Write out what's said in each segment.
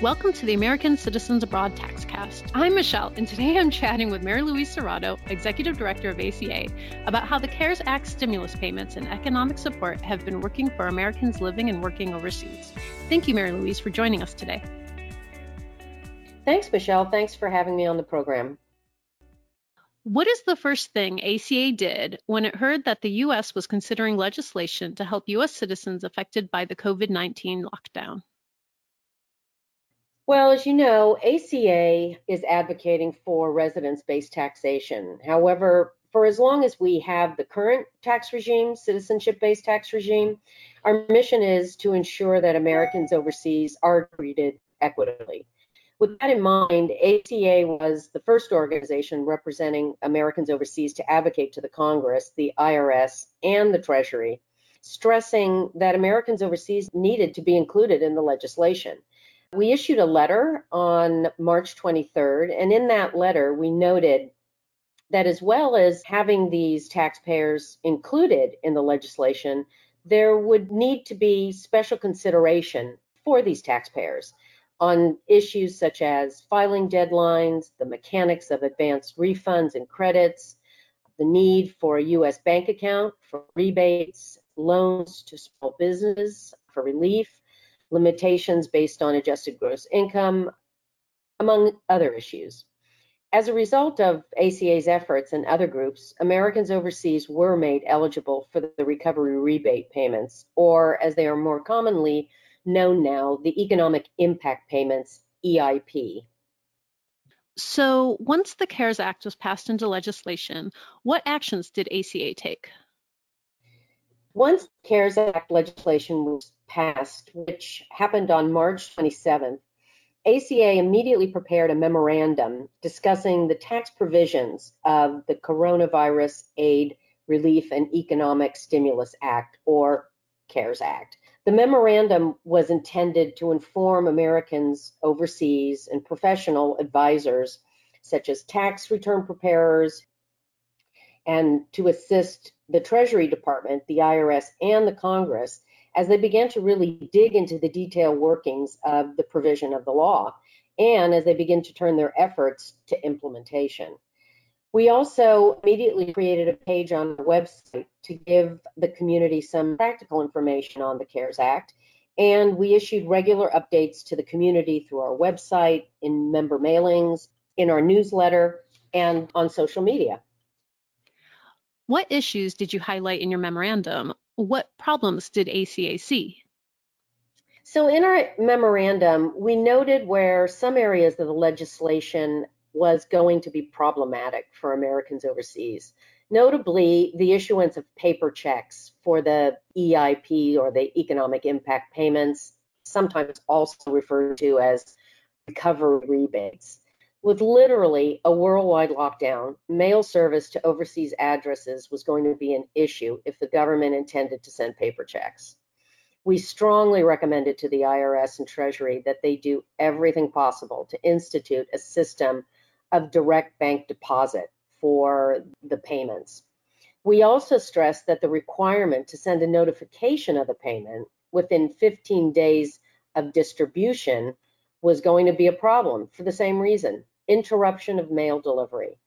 Welcome to the American Citizens Abroad Taxcast. I'm Michelle, and today I'm chatting with Mary Louise Serrato, Executive Director of ACA, about how the CARES Act stimulus payments and economic support have been working for Americans living and working overseas. Thank you, Mary Louise, for joining us today. Thanks, Michelle. Thanks for having me on the program. What is the first thing ACA did when it heard that the U.S. was considering legislation to help U.S. citizens affected by the COVID 19 lockdown? Well, as you know, ACA is advocating for residence based taxation. However, for as long as we have the current tax regime, citizenship based tax regime, our mission is to ensure that Americans overseas are treated equitably. With that in mind, ACA was the first organization representing Americans overseas to advocate to the Congress, the IRS, and the Treasury, stressing that Americans overseas needed to be included in the legislation. We issued a letter on March 23rd, and in that letter, we noted that as well as having these taxpayers included in the legislation, there would need to be special consideration for these taxpayers on issues such as filing deadlines, the mechanics of advanced refunds and credits, the need for a U.S. bank account for rebates, loans to small business for relief, limitations based on adjusted gross income, among other issues. As a result of ACA's efforts and other groups, Americans overseas were made eligible for the recovery rebate payments, or as they are more commonly known now, the Economic Impact Payments, EIP. So, once the CARES Act was passed into legislation, what actions did ACA take? Once CARES Act legislation was passed, which happened on March 27th, ACA immediately prepared a memorandum discussing the tax provisions of the Coronavirus Aid, Relief, and Economic Stimulus Act, or CARES Act. The memorandum was intended to inform Americans overseas and professional advisors, such as tax return preparers, and to assist the Treasury Department, the IRS, and the Congress as they began to really dig into the detailed workings of the provision of the law and as they begin to turn their efforts to implementation. We also immediately created a page on our website to give the community some practical information on the CARES Act. And we issued regular updates to the community through our website, in member mailings, in our newsletter, and on social media. What issues did you highlight in your memorandum? What problems did ACA see? So, in our memorandum, we noted where some areas of the legislation was going to be problematic for Americans overseas. Notably, the issuance of paper checks for the EIP or the economic impact payments, sometimes also referred to as recovery rebates. With literally a worldwide lockdown, mail service to overseas addresses was going to be an issue if the government intended to send paper checks. We strongly recommended to the IRS and Treasury that they do everything possible to institute a system of direct bank deposit for the payments. We also stressed that the requirement to send a notification of the payment within 15 days of distribution was going to be a problem for the same reason interruption of mail delivery.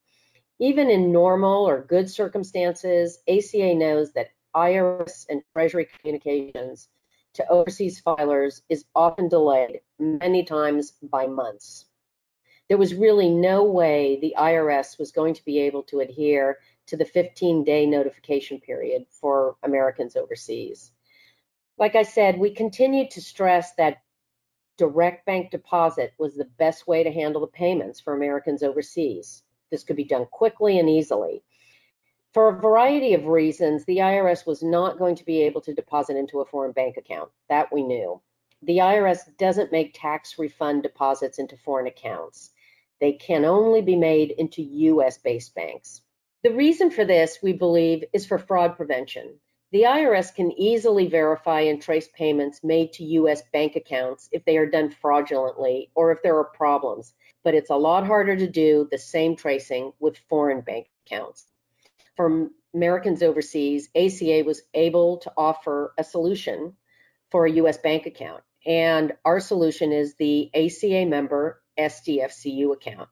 Even in normal or good circumstances, ACA knows that IRS and Treasury communications to overseas filers is often delayed, many times by months. There was really no way the IRS was going to be able to adhere to the 15 day notification period for Americans overseas. Like I said, we continue to stress that direct bank deposit was the best way to handle the payments for Americans overseas. This could be done quickly and easily. For a variety of reasons, the IRS was not going to be able to deposit into a foreign bank account. That we knew. The IRS doesn't make tax refund deposits into foreign accounts. They can only be made into US based banks. The reason for this, we believe, is for fraud prevention. The IRS can easily verify and trace payments made to U.S. bank accounts if they are done fraudulently or if there are problems, but it's a lot harder to do the same tracing with foreign bank accounts. For Americans overseas, ACA was able to offer a solution for a U.S. bank account. and our solution is the ACA member SDFCU account.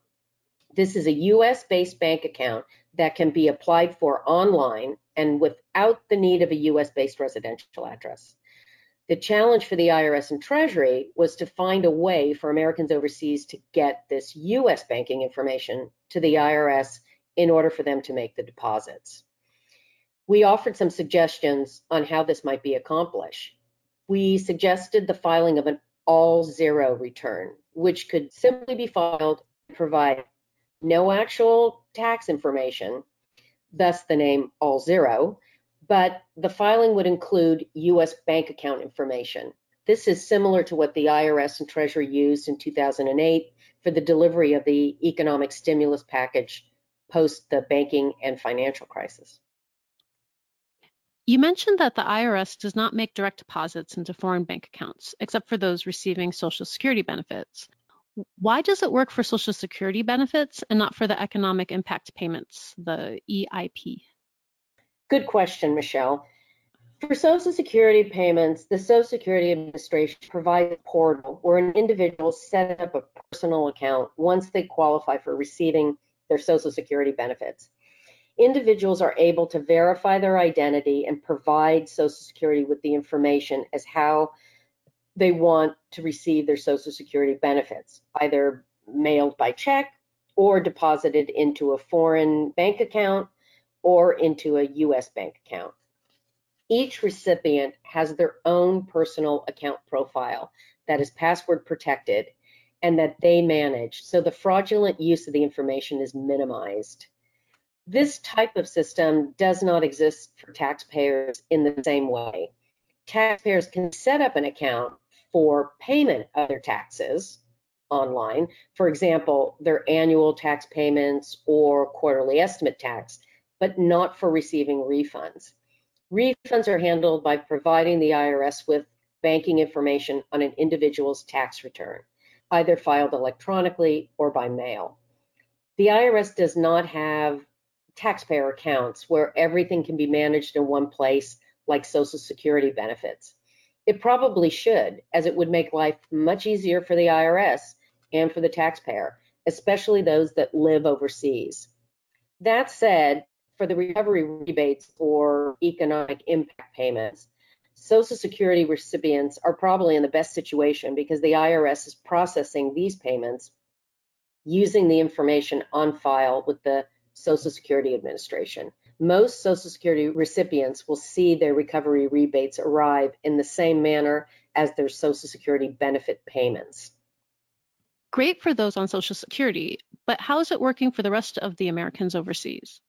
This is a US based bank account that can be applied for online and without the need of a US based residential address. The challenge for the IRS and Treasury was to find a way for Americans overseas to get this US banking information to the IRS in order for them to make the deposits. We offered some suggestions on how this might be accomplished. We suggested the filing of an all zero return, which could simply be filed and provide no actual tax information, thus the name all zero, but the filing would include US bank account information. This is similar to what the IRS and Treasury used in 2008 for the delivery of the economic stimulus package post the banking and financial crisis. You mentioned that the IRS does not make direct deposits into foreign bank accounts, except for those receiving Social Security benefits. Why does it work for Social Security benefits and not for the economic impact payments, the EIP? Good question, Michelle. For Social Security payments, the Social Security Administration provides a portal where an individual set up a personal account once they qualify for receiving their Social Security benefits. Individuals are able to verify their identity and provide Social Security with the information as how they want to receive their Social Security benefits, either mailed by check or deposited into a foreign bank account or into a US bank account. Each recipient has their own personal account profile that is password protected and that they manage, so the fraudulent use of the information is minimized. This type of system does not exist for taxpayers in the same way. Taxpayers can set up an account for payment of their taxes online, for example, their annual tax payments or quarterly estimate tax, but not for receiving refunds. Refunds are handled by providing the IRS with banking information on an individual's tax return, either filed electronically or by mail. The IRS does not have taxpayer accounts where everything can be managed in one place, like Social Security benefits. It probably should, as it would make life much easier for the IRS and for the taxpayer, especially those that live overseas. That said, for the recovery rebates or economic impact payments, Social Security recipients are probably in the best situation because the IRS is processing these payments using the information on file with the Social Security Administration. Most Social Security recipients will see their recovery rebates arrive in the same manner as their Social Security benefit payments. Great for those on Social Security, but how is it working for the rest of the Americans overseas?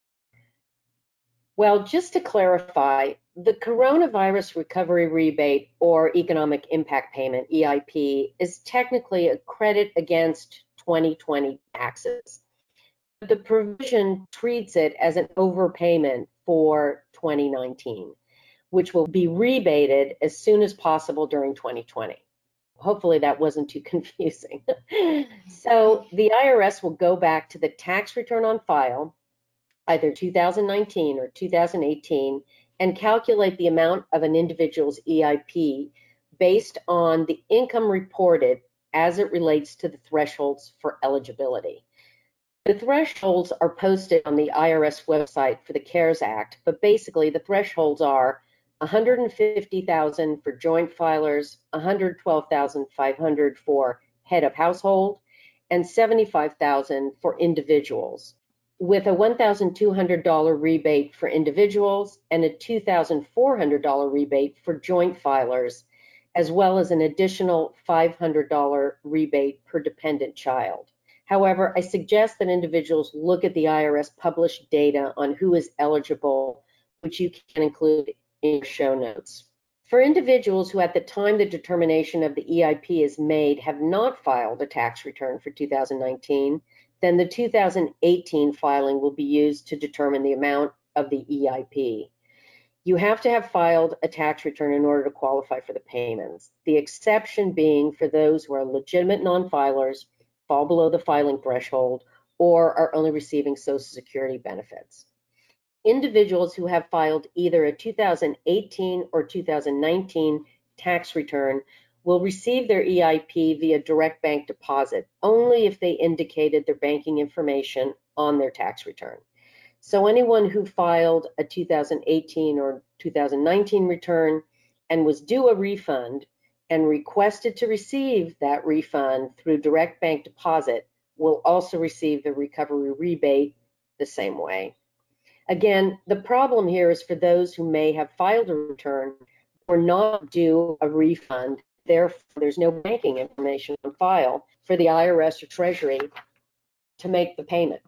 Well, just to clarify, the Coronavirus Recovery Rebate or Economic Impact Payment, EIP, is technically a credit against 2020 taxes. But the provision treats it as an overpayment for 2019, which will be rebated as soon as possible during 2020. Hopefully, that wasn't too confusing. so, the IRS will go back to the tax return on file either 2019 or 2018 and calculate the amount of an individual's EIP based on the income reported as it relates to the thresholds for eligibility. The thresholds are posted on the IRS website for the CARES Act, but basically the thresholds are 150,000 for joint filers, 112,500 for head of household, and 75,000 for individuals with a $1,200 rebate for individuals and a $2,400 rebate for joint filers, as well as an additional $500 rebate per dependent child. However, I suggest that individuals look at the IRS published data on who is eligible, which you can include in your show notes. For individuals who at the time the determination of the EIP is made have not filed a tax return for 2019, then the 2018 filing will be used to determine the amount of the EIP. You have to have filed a tax return in order to qualify for the payments. The exception being for those who are legitimate non-filers, fall below the filing threshold, or are only receiving Social Security benefits. Individuals who have filed either a 2018 or 2019 tax return will receive their EIP via direct bank deposit only if they indicated their banking information on their tax return. So anyone who filed a 2018 or 2019 return and was due a refund and requested to receive that refund through direct bank deposit will also receive the recovery rebate the same way. Again, the problem here is for those who may have filed a return or not due a refund. Therefore, there's no banking information on file for the IRS or Treasury to make the payment.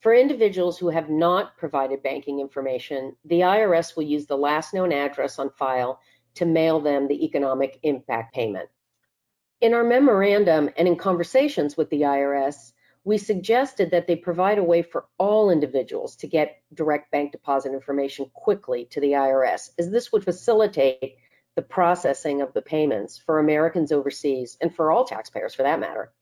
For individuals who have not provided banking information, the IRS will use the last known address on file to mail them the economic impact payment. In our memorandum and in conversations with the IRS, we suggested that they provide a way for all individuals to get direct bank deposit information quickly to the IRS, as this would facilitate the processing of the payments for Americans overseas and for all taxpayers for that matter.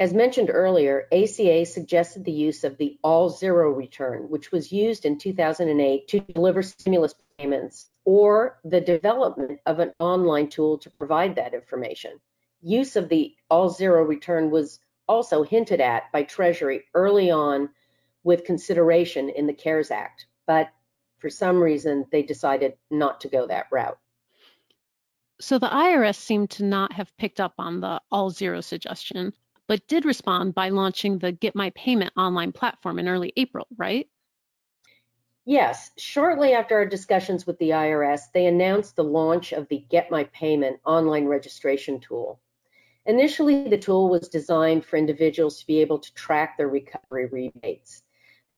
As mentioned earlier, ACA suggested the use of the all zero return, which was used in 2008 to deliver stimulus payments, or the development of an online tool to provide that information. Use of the all zero return was also hinted at by Treasury early on with consideration in the CARES Act, but for some reason they decided not to go that route. So the IRS seemed to not have picked up on the all zero suggestion, but did respond by launching the Get My Payment online platform in early April, right? Yes, shortly after our discussions with the IRS, they announced the launch of the Get My Payment online registration tool. Initially, the tool was designed for individuals to be able to track their recovery rebates.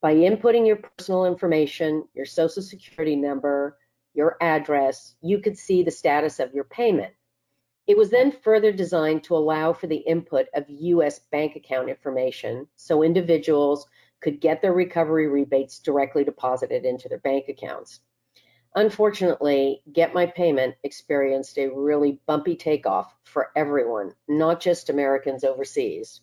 By inputting your personal information, your social security number, your address, you could see the status of your payment. It was then further designed to allow for the input of US bank account information so individuals could get their recovery rebates directly deposited into their bank accounts. Unfortunately, Get My Payment experienced a really bumpy takeoff for everyone, not just Americans overseas.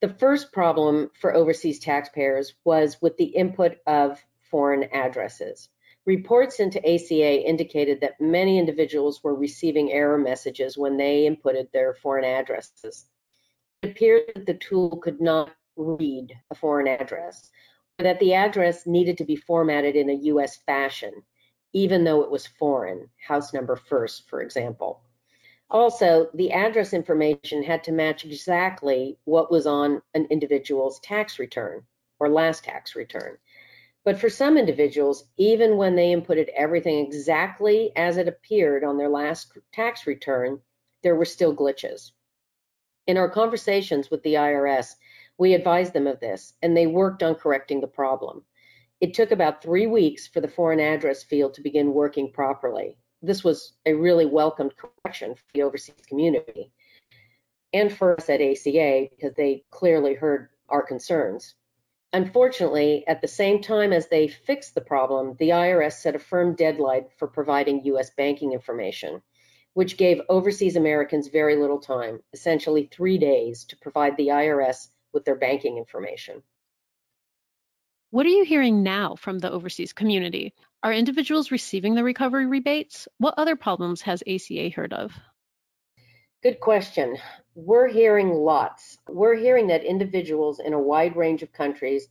The first problem for overseas taxpayers was with the input of foreign addresses. Reports into ACA indicated that many individuals were receiving error messages when they inputted their foreign addresses. It appeared that the tool could not read a foreign address, or that the address needed to be formatted in a US fashion even though it was foreign, house number first, for example. Also, the address information had to match exactly what was on an individual's tax return or last tax return. But for some individuals, even when they inputted everything exactly as it appeared on their last tax return, there were still glitches. In our conversations with the IRS, we advised them of this, and they worked on correcting the problem. It took about three weeks for the foreign address field to begin working properly. This was a really welcomed correction for the overseas community and for us at ACA because they clearly heard our concerns. Unfortunately, at the same time as they fixed the problem, the IRS set a firm deadline for providing US banking information, which gave overseas Americans very little time, essentially three days, to provide the IRS with their banking information. What are you hearing now from the overseas community? Are individuals receiving the recovery rebates? What other problems has ACA heard of? Good question. We're hearing lots. We're hearing that individuals in a wide range of countries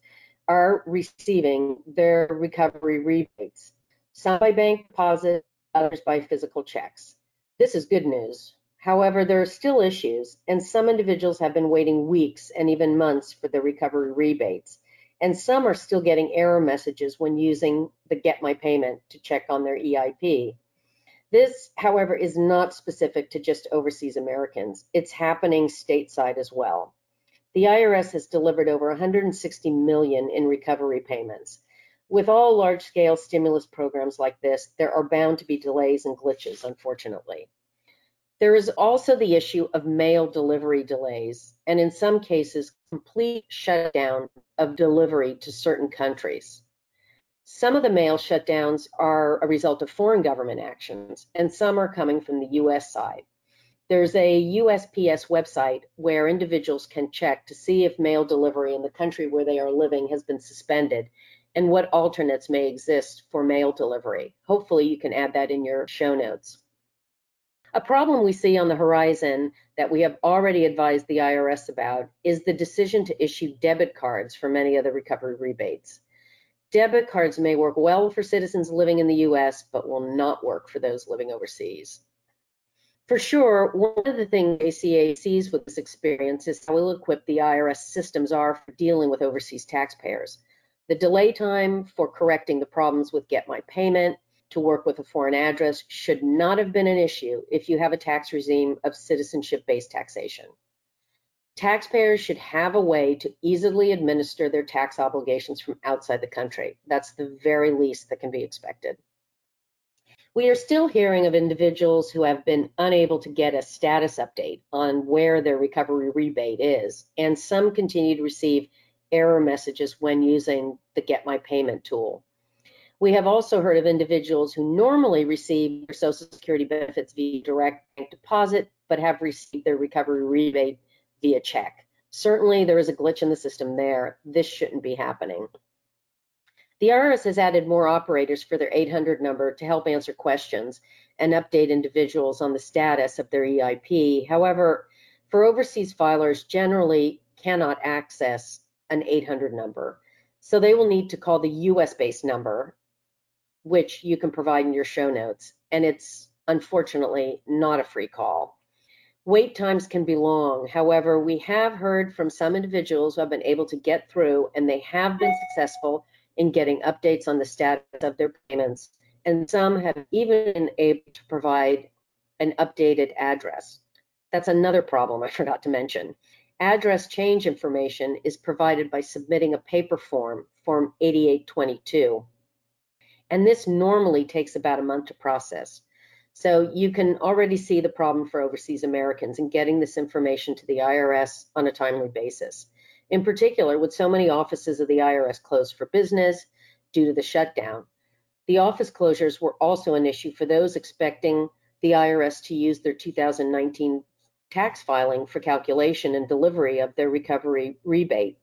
are receiving their recovery rebates, some by bank deposit, others by physical checks. This is good news. However, there are still issues, and some individuals have been waiting weeks and even months for the recovery rebates and some are still getting error messages when using the Get My Payment to check on their EIP. This, however, is not specific to just overseas Americans. It's happening stateside as well. The IRS has delivered over 160 million in recovery payments. With all large-scale stimulus programs like this, there are bound to be delays and glitches, unfortunately. There is also the issue of mail delivery delays, and in some cases, complete shutdown of delivery to certain countries. Some of the mail shutdowns are a result of foreign government actions, and some are coming from the US side. There's a USPS website where individuals can check to see if mail delivery in the country where they are living has been suspended and what alternates may exist for mail delivery. Hopefully, you can add that in your show notes. A problem we see on the horizon that we have already advised the IRS about is the decision to issue debit cards for many of the recovery rebates. Debit cards may work well for citizens living in the US, but will not work for those living overseas. For sure, one of the things ACA sees with this experience is how ill equipped the IRS systems are for dealing with overseas taxpayers. The delay time for correcting the problems with Get My Payment to work with a foreign address should not have been an issue if you have a tax regime of citizenship based taxation. Taxpayers should have a way to easily administer their tax obligations from outside the country. That's the very least that can be expected. We are still hearing of individuals who have been unable to get a status update on where their recovery rebate is, and some continue to receive error messages when using the Get My Payment tool. We have also heard of individuals who normally receive their Social Security benefits via direct bank deposit, but have received their recovery rebate via check. Certainly, there is a glitch in the system there. This shouldn't be happening. The IRS has added more operators for their 800 number to help answer questions and update individuals on the status of their EIP. However, for overseas filers, generally cannot access an 800 number. So they will need to call the US based number, which you can provide in your show notes. And it's unfortunately not a free call. Wait times can be long. However, we have heard from some individuals who have been able to get through and they have been successful in getting updates on the status of their payments. And some have even been able to provide an updated address. That's another problem I forgot to mention. Address change information is provided by submitting a paper form, Form 8822. And this normally takes about a month to process. So you can already see the problem for overseas Americans in getting this information to the IRS on a timely basis. In particular, with so many offices of the IRS closed for business due to the shutdown, the office closures were also an issue for those expecting the IRS to use their 2019 tax filing for calculation and delivery of their recovery rebate.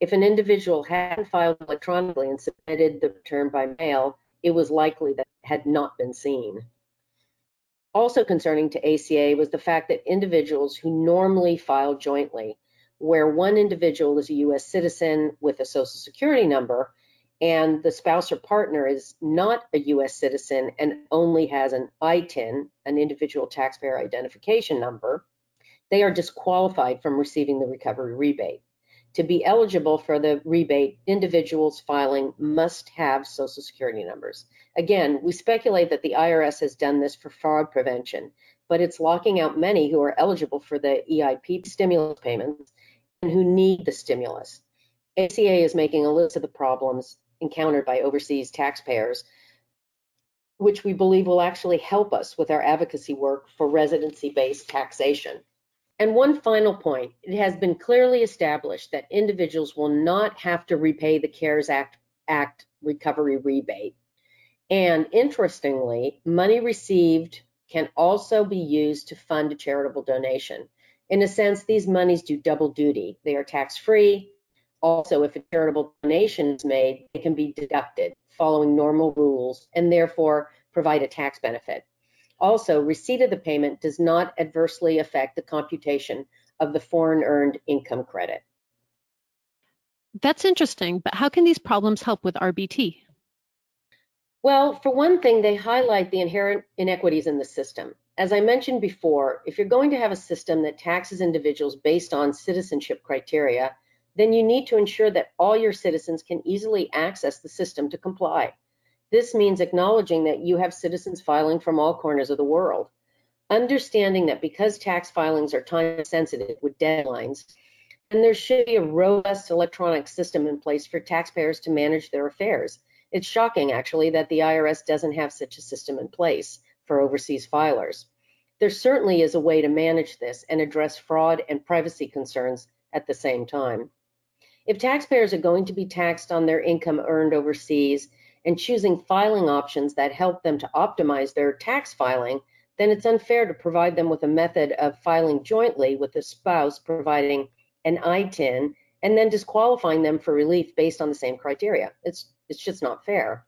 If an individual hadn't filed electronically and submitted the return by mail, it was likely that it had not been seen. Also concerning to ACA was the fact that individuals who normally file jointly, where one individual is a US citizen with a social security number and the spouse or partner is not a US citizen and only has an ITIN, an individual taxpayer identification number, they are disqualified from receiving the recovery rebate. To be eligible for the rebate, individuals filing must have social security numbers. Again, we speculate that the IRS has done this for fraud prevention, but it's locking out many who are eligible for the EIP stimulus payments and who need the stimulus. ACA is making a list of the problems encountered by overseas taxpayers, which we believe will actually help us with our advocacy work for residency based taxation. And one final point it has been clearly established that individuals will not have to repay the CARES Act, Act recovery rebate. And interestingly, money received can also be used to fund a charitable donation. In a sense, these monies do double duty. They are tax free. Also, if a charitable donation is made, it can be deducted following normal rules and therefore provide a tax benefit. Also, receipt of the payment does not adversely affect the computation of the foreign earned income credit. That's interesting, but how can these problems help with RBT? Well, for one thing, they highlight the inherent inequities in the system. As I mentioned before, if you're going to have a system that taxes individuals based on citizenship criteria, then you need to ensure that all your citizens can easily access the system to comply. This means acknowledging that you have citizens filing from all corners of the world. Understanding that because tax filings are time sensitive with deadlines, and there should be a robust electronic system in place for taxpayers to manage their affairs. It's shocking, actually, that the IRS doesn't have such a system in place for overseas filers. There certainly is a way to manage this and address fraud and privacy concerns at the same time. If taxpayers are going to be taxed on their income earned overseas, and choosing filing options that help them to optimize their tax filing, then it's unfair to provide them with a method of filing jointly with the spouse providing an ITIN and then disqualifying them for relief based on the same criteria. It's it's just not fair.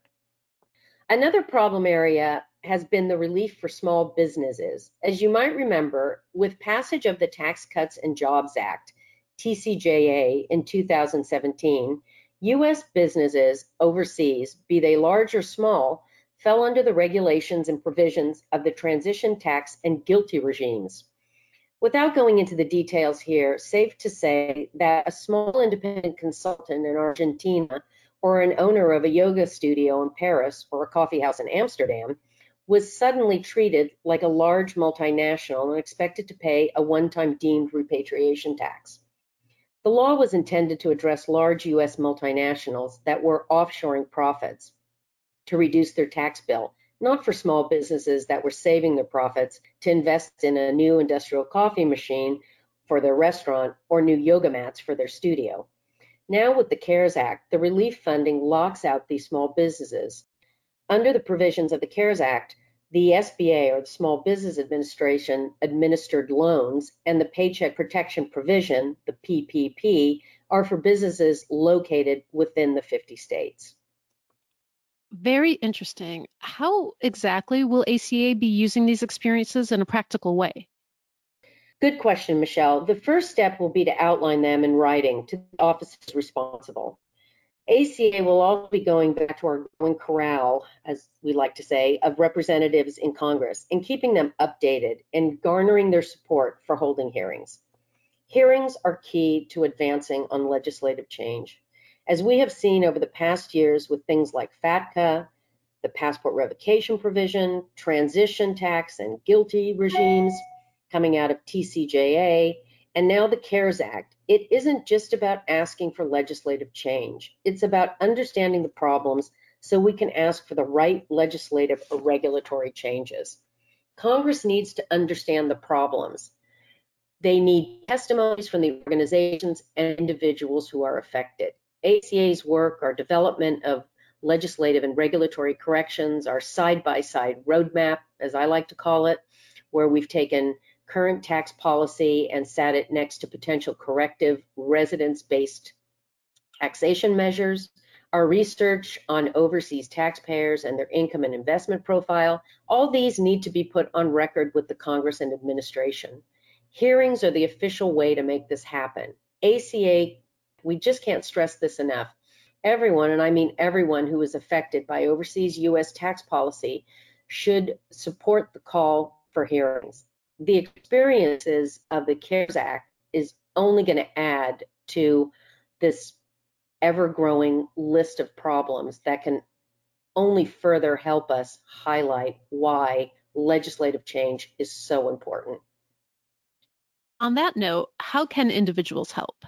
Another problem area has been the relief for small businesses. As you might remember, with passage of the Tax Cuts and Jobs Act, TCJA, in 2017, U.S. businesses overseas, be they large or small, fell under the regulations and provisions of the transition tax and GILTI regimes. Without going into the details here, safe to say that a small independent consultant in Argentina or an owner of a yoga studio in Paris or a coffee house in Amsterdam was suddenly treated like a large multinational and expected to pay a one-time deemed repatriation tax. The law was intended to address large U.S. multinationals that were offshoring profits to reduce their tax bill not for small businesses that were saving their profits to invest in a new industrial coffee machine for their restaurant or new yoga mats for their studio. Now, with the CARES Act, the relief funding locks out these small businesses. Under the provisions of the CARES Act, the SBA or the Small Business Administration administered loans and the Paycheck Protection Provision, the PPP, are for businesses located within the 50 states. Very interesting. How exactly will ACA be using these experiences in a practical way? Good question, Michelle. The first step will be to outline them in writing to the offices responsible. ACA will also be going back to our going corral, as we like to say, of representatives in Congress and keeping them updated and garnering their support for holding hearings. Hearings are key to advancing on legislative change. As we have seen over the past years with things like FATCA, the passport revocation provision, transition tax and GILTI regimes coming out of TCJA, and now the CARES Act, it isn't just about asking for legislative change. It's about understanding the problems so we can ask for the right legislative or regulatory changes. Congress needs to understand the problems. They need testimonies from the organizations and individuals who are affected. ACA's work, our development of legislative and regulatory corrections, our side by side roadmap, as I like to call it, where we've taken current tax policy and sat it next to potential corrective residence based taxation measures, our research on overseas taxpayers and their income and investment profile, all these need to be put on record with the Congress and administration. Hearings are the official way to make this happen. ACA we just can't stress this enough. Everyone, and I mean everyone who is affected by overseas U.S. tax policy, should support the call for hearings. The experiences of the CARES Act is only going to add to this ever growing list of problems that can only further help us highlight why legislative change is so important. On that note, how can individuals help?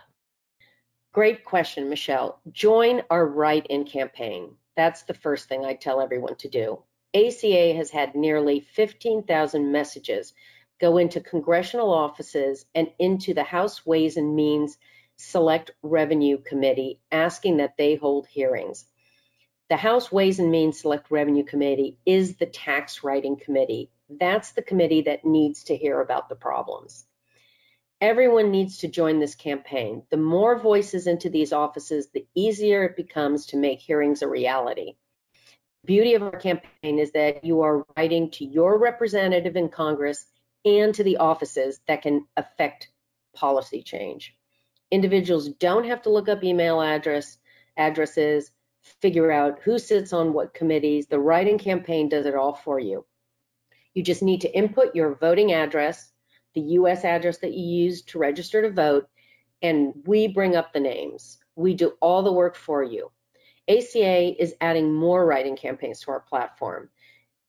Great question, Michelle. Join our Write In campaign. That's the first thing I tell everyone to do. ACA has had nearly 15,000 messages go into congressional offices and into the House Ways and Means Select Revenue Committee asking that they hold hearings. The House Ways and Means Select Revenue Committee is the tax writing committee. That's the committee that needs to hear about the problems. Everyone needs to join this campaign. The more voices into these offices, the easier it becomes to make hearings a reality. The beauty of our campaign is that you are writing to your representative in Congress and to the offices that can affect policy change. Individuals don't have to look up email address addresses, figure out who sits on what committees. The writing campaign does it all for you. You just need to input your voting address the US address that you use to register to vote, and we bring up the names. We do all the work for you. ACA is adding more writing campaigns to our platform.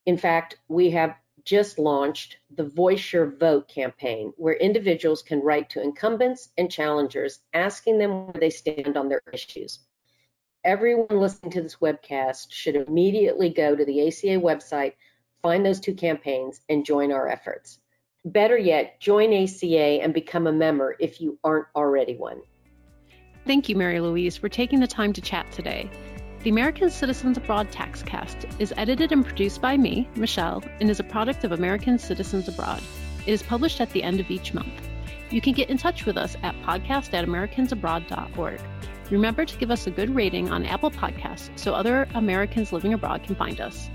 In fact, we have just launched the Voice Your Vote campaign, where individuals can write to incumbents and challengers asking them where they stand on their issues. Everyone listening to this webcast should immediately go to the ACA website, find those two campaigns, and join our efforts. Better yet, join ACA and become a member if you aren't already one. Thank you, Mary Louise, for taking the time to chat today. The American Citizens Abroad Taxcast is edited and produced by me, Michelle, and is a product of American Citizens Abroad. It is published at the end of each month. You can get in touch with us at podcast at americansabroad.org. Remember to give us a good rating on Apple Podcasts so other Americans living abroad can find us.